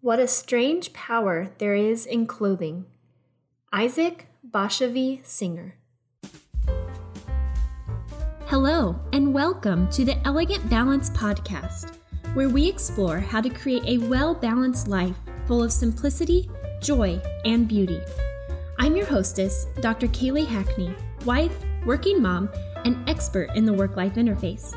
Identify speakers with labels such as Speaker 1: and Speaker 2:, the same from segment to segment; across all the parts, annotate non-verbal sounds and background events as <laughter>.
Speaker 1: What a strange power there is in clothing. Isaac Bashevis Singer.
Speaker 2: Hello, and welcome to the Elegant Balance Podcast, where we explore how to create a well balanced life full of simplicity, joy, and beauty. I'm your hostess, Dr. Kaylee Hackney, wife, working mom, and expert in the work life interface.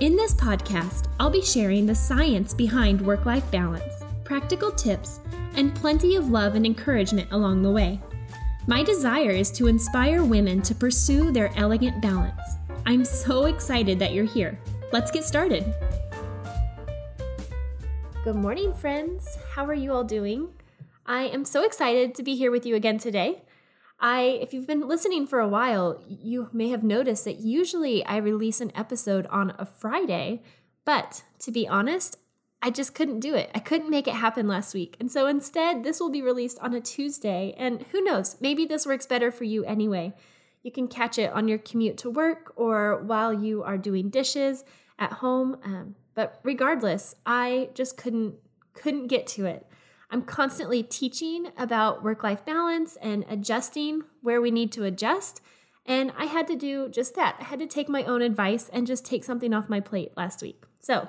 Speaker 2: In this podcast, I'll be sharing the science behind work life balance, practical tips, and plenty of love and encouragement along the way. My desire is to inspire women to pursue their elegant balance. I'm so excited that you're here. Let's get started.
Speaker 1: Good morning, friends. How are you all doing? I am so excited to be here with you again today. I if you've been listening for a while, you may have noticed that usually I release an episode on a Friday, but to be honest, I just couldn't do it. I couldn't make it happen last week. And so instead, this will be released on a Tuesday, and who knows, maybe this works better for you anyway. You can catch it on your commute to work or while you are doing dishes at home. Um, but regardless, I just couldn't couldn't get to it. I'm constantly teaching about work life balance and adjusting where we need to adjust. And I had to do just that. I had to take my own advice and just take something off my plate last week. So,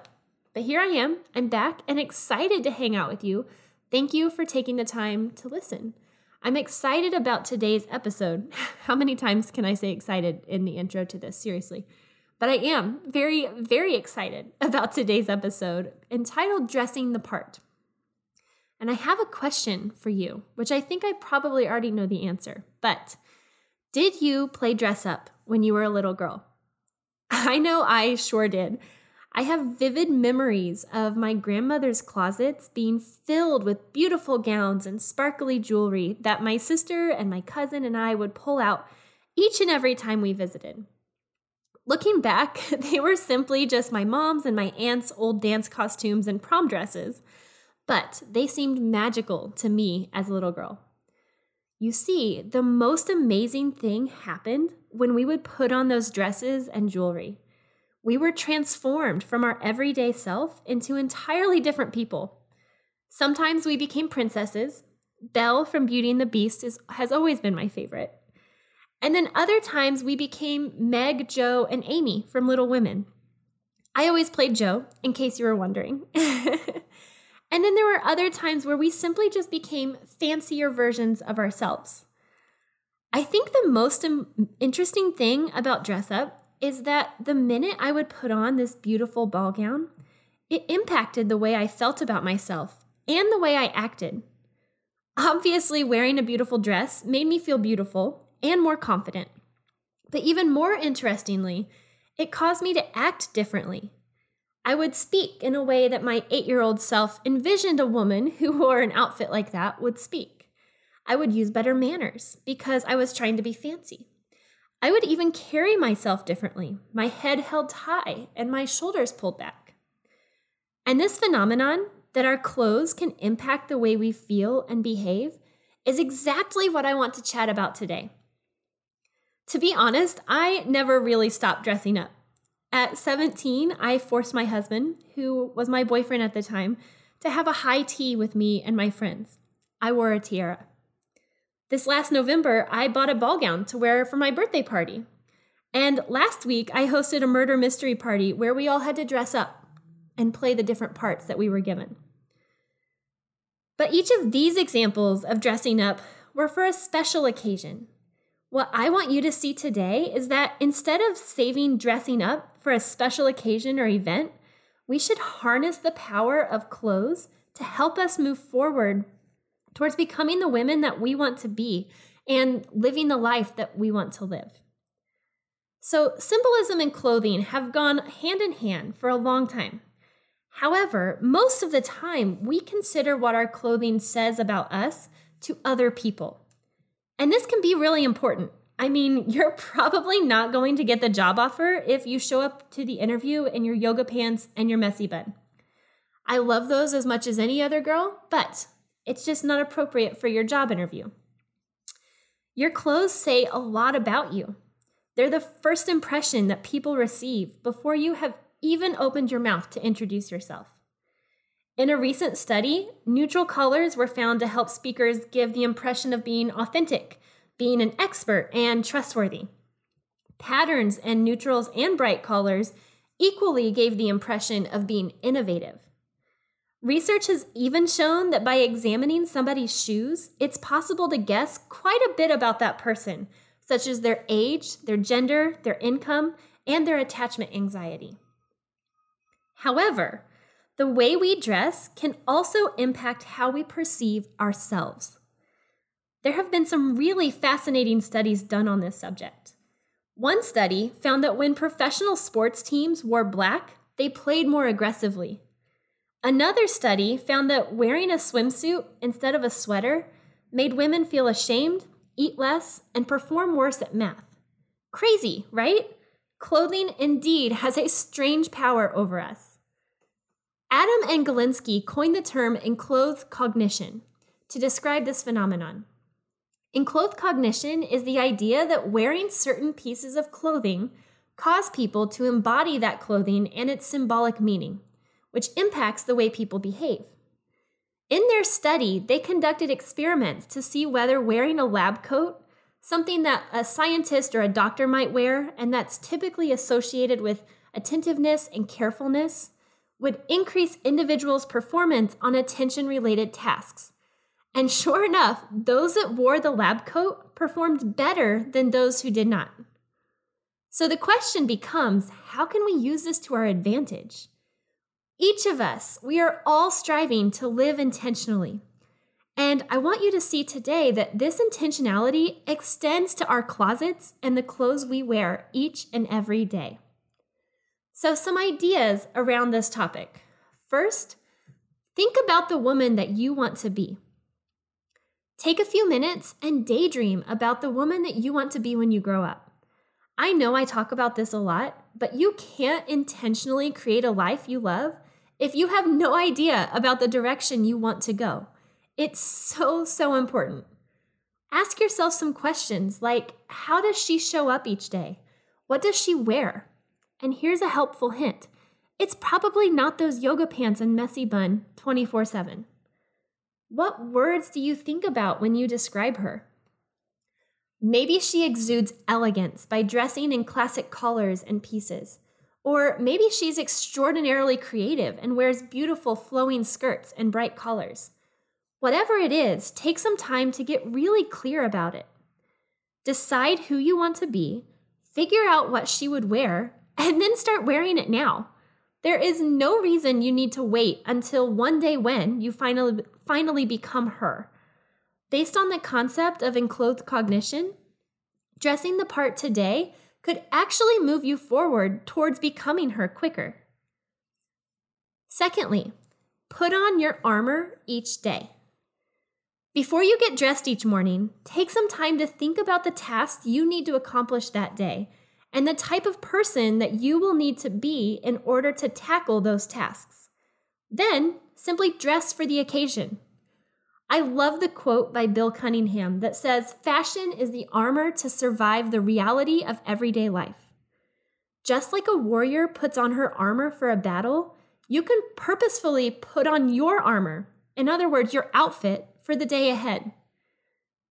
Speaker 1: but here I am. I'm back and excited to hang out with you. Thank you for taking the time to listen. I'm excited about today's episode. <laughs> How many times can I say excited in the intro to this? Seriously. But I am very, very excited about today's episode entitled Dressing the Part. And I have a question for you, which I think I probably already know the answer. But did you play dress up when you were a little girl? <laughs> I know I sure did. I have vivid memories of my grandmother's closets being filled with beautiful gowns and sparkly jewelry that my sister and my cousin and I would pull out each and every time we visited. Looking back, <laughs> they were simply just my mom's and my aunt's old dance costumes and prom dresses, but they seemed magical to me as a little girl. You see, the most amazing thing happened when we would put on those dresses and jewelry we were transformed from our everyday self into entirely different people. Sometimes we became princesses. Belle from Beauty and the Beast is, has always been my favorite. And then other times we became Meg, Jo, and Amy from Little Women. I always played Jo, in case you were wondering. <laughs> and then there were other times where we simply just became fancier versions of ourselves. I think the most interesting thing about dress up is that the minute I would put on this beautiful ball gown, it impacted the way I felt about myself and the way I acted. Obviously, wearing a beautiful dress made me feel beautiful and more confident. But even more interestingly, it caused me to act differently. I would speak in a way that my eight year old self envisioned a woman who <laughs> wore an outfit like that would speak. I would use better manners because I was trying to be fancy. I would even carry myself differently, my head held high and my shoulders pulled back. And this phenomenon that our clothes can impact the way we feel and behave is exactly what I want to chat about today. To be honest, I never really stopped dressing up. At 17, I forced my husband, who was my boyfriend at the time, to have a high tea with me and my friends. I wore a tiara. This last November, I bought a ball gown to wear for my birthday party. And last week, I hosted a murder mystery party where we all had to dress up and play the different parts that we were given. But each of these examples of dressing up were for a special occasion. What I want you to see today is that instead of saving dressing up for a special occasion or event, we should harness the power of clothes to help us move forward towards becoming the women that we want to be and living the life that we want to live. So, symbolism and clothing have gone hand in hand for a long time. However, most of the time, we consider what our clothing says about us to other people. And this can be really important. I mean, <laughs> you're probably not going to get the job offer if you show up to the interview in your yoga pants and your messy bed. I love those as much as any other girl, but it's just not appropriate for your job interview. Your clothes say a lot about you. They're the first impression that people receive before you have even opened your mouth to introduce yourself. In a recent study, neutral colors were found to help speakers give the impression of being authentic, being an expert, and trustworthy. Patterns and neutrals and bright colors equally gave the impression of being innovative. Research has even shown that by examining somebody's shoes, it's possible to guess quite a bit about that person, such as their age, their gender, their income, and their attachment anxiety. However, the way we dress can also impact how we perceive ourselves. There have been some really fascinating studies done on this subject. One study found that when professional sports teams wore black, they played more aggressively. Another study found that wearing a swimsuit instead of a sweater made women feel ashamed, eat less, and perform worse at math. Crazy, right? Clothing indeed has a strange power over us. Adam and Galinsky coined the term enclothed cognition to describe this phenomenon. Enclothed cognition is the idea that wearing certain pieces of clothing cause people to embody that clothing and its symbolic meaning, which impacts the way people behave. In their study, they conducted experiments to see whether wearing a lab coat, something that a scientist or a doctor might wear, and that's typically associated with attentiveness and carefulness, would increase individuals' performance on attention related tasks and sure enough, those that wore the lab coat performed better than those who did not. So the question becomes how can we use this to our advantage? Each of us, we are all striving to live intentionally. And I want you to see today that this intentionality extends to our closets and the clothes we wear each and every day. So, some ideas around this topic. First, think about the woman that you want to be. Take a few minutes and daydream about the woman that you want to be when you grow up. I know I talk about this a lot, but you can't intentionally create a life you love if you have no idea about the direction you want to go. It's so, so important. Ask yourself some questions like How does she show up each day? What does she wear? And here's a helpful hint it's probably not those yoga pants and messy bun 24 7. What words do you think about when you describe her? Maybe she exudes elegance by dressing in classic colors and pieces. Or maybe she's extraordinarily creative and wears beautiful flowing skirts and bright colors. Whatever it is, take some time to get really clear about it. Decide who you want to be, figure out what she would wear, and then start wearing it now. There is no reason you need to wait until one day when you finally, finally become her. Based on the concept of enclothed cognition, dressing the part today could actually move you forward towards becoming her quicker. Secondly, put on your armor each day. Before you get dressed each morning, take some time to think about the tasks you need to accomplish that day and the type of person that you will need to be in order to tackle those tasks. Then simply dress for the occasion. I love the quote by Bill Cunningham that says, Fashion is the armor to survive the reality of everyday life. Just like a warrior puts on her armor for a battle, you can purposefully put on your armor, in other words, your outfit, for the day ahead.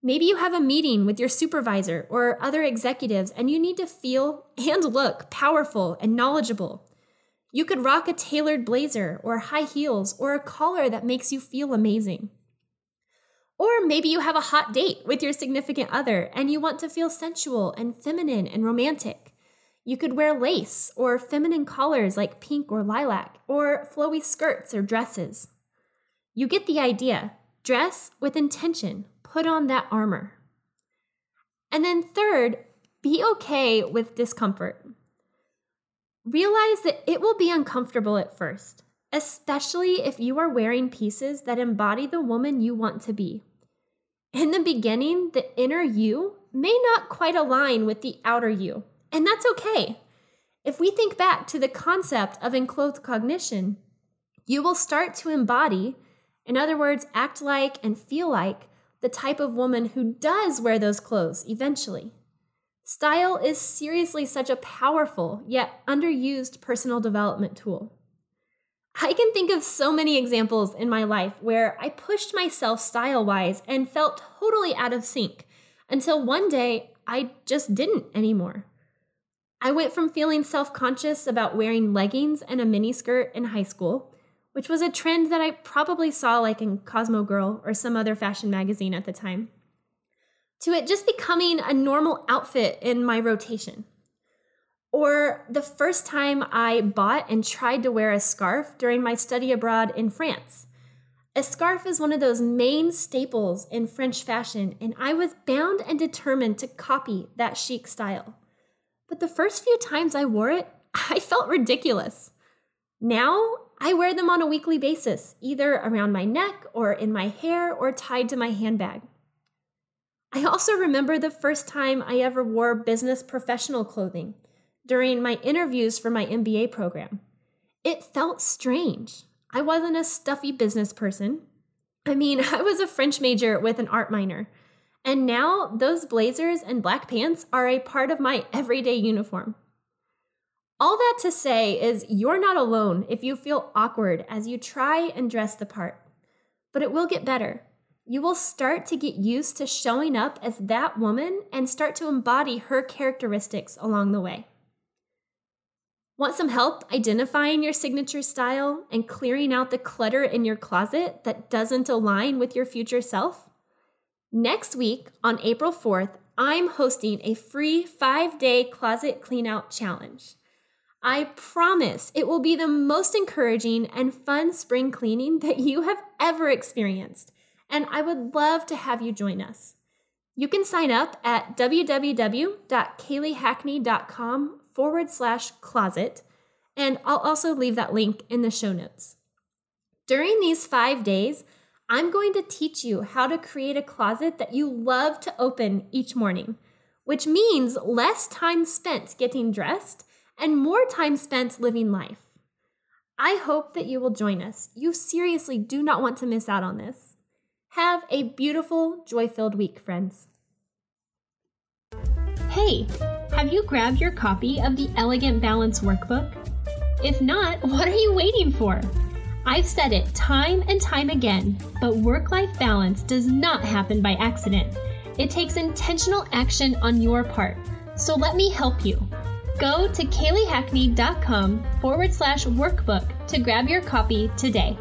Speaker 1: Maybe you have a meeting with your supervisor or other executives and you need to feel and look powerful and knowledgeable. You could rock a tailored blazer or high heels or a collar that makes you feel amazing. Or maybe you have a hot date with your significant other and you want to feel sensual and feminine and romantic. You could wear lace or feminine collars like pink or lilac, or flowy skirts or dresses. You get the idea. Dress with intention put on that armor. And then, third, be okay with discomfort. Realize that it will be uncomfortable at first, especially if you are wearing pieces that embody the woman you want to be. In the beginning, the inner you may not quite align with the outer you, and that's okay. If we think back to the concept of enclothed cognition, you will start to embody, in other words, act like and feel like the type of woman who does wear those clothes eventually. Style is seriously such a powerful yet underused personal development tool. I can think of so many examples in my life where I pushed myself style wise and felt totally out of sync until one day I just didn't anymore. I went from feeling self conscious about wearing leggings and a miniskirt in high school, which was a trend that I probably saw like in Cosmo Girl or some other fashion magazine at the time, to it just becoming a normal outfit in my rotation. Or the first time I bought and tried to wear a scarf during my study abroad in France. A scarf is one of those main staples in French fashion, and I was bound and determined to copy that chic style. But the first few times I wore it, <laughs> I felt ridiculous. Now I wear them on a weekly basis, either around my neck or in my hair or tied to my handbag. I also remember the first time I ever wore business professional clothing during my interviews for my MBA program. It felt strange. I wasn't a stuffy business person. I mean, <laughs> I was a French major with an art minor. And now those blazers and black pants are a part of my everyday uniform. All that to say is you're not alone if you feel awkward as you try and dress the part. But it will get better. You will start to get used to showing up as that woman and start to embody her characteristics along the way. Want some help identifying your signature style and clearing out the clutter in your closet that doesn't align with your future self? Next week, on April 4th, I'm hosting a free five day closet cleanout challenge. I promise it will be the most encouraging and fun spring cleaning that you have ever experienced, and I would love to have you join us. You can sign up at www.kayleehackney.com forward slash closet, and I'll also leave that link in the show notes. During these five days, I'm going to teach you how to create a closet that you love to open each morning, which means less time spent getting dressed and more time spent living life. I hope that you will join us. You seriously do not want to miss out on this. Have a beautiful, joy filled week, friends.
Speaker 2: Hey, have you grabbed your copy of the Elegant Balance Workbook? If not, what are you waiting for? I've said it time and time again, but work life balance does not happen by accident. It takes intentional action on your part. So let me help you. Go to kayleehackney.com forward slash workbook to grab your copy today.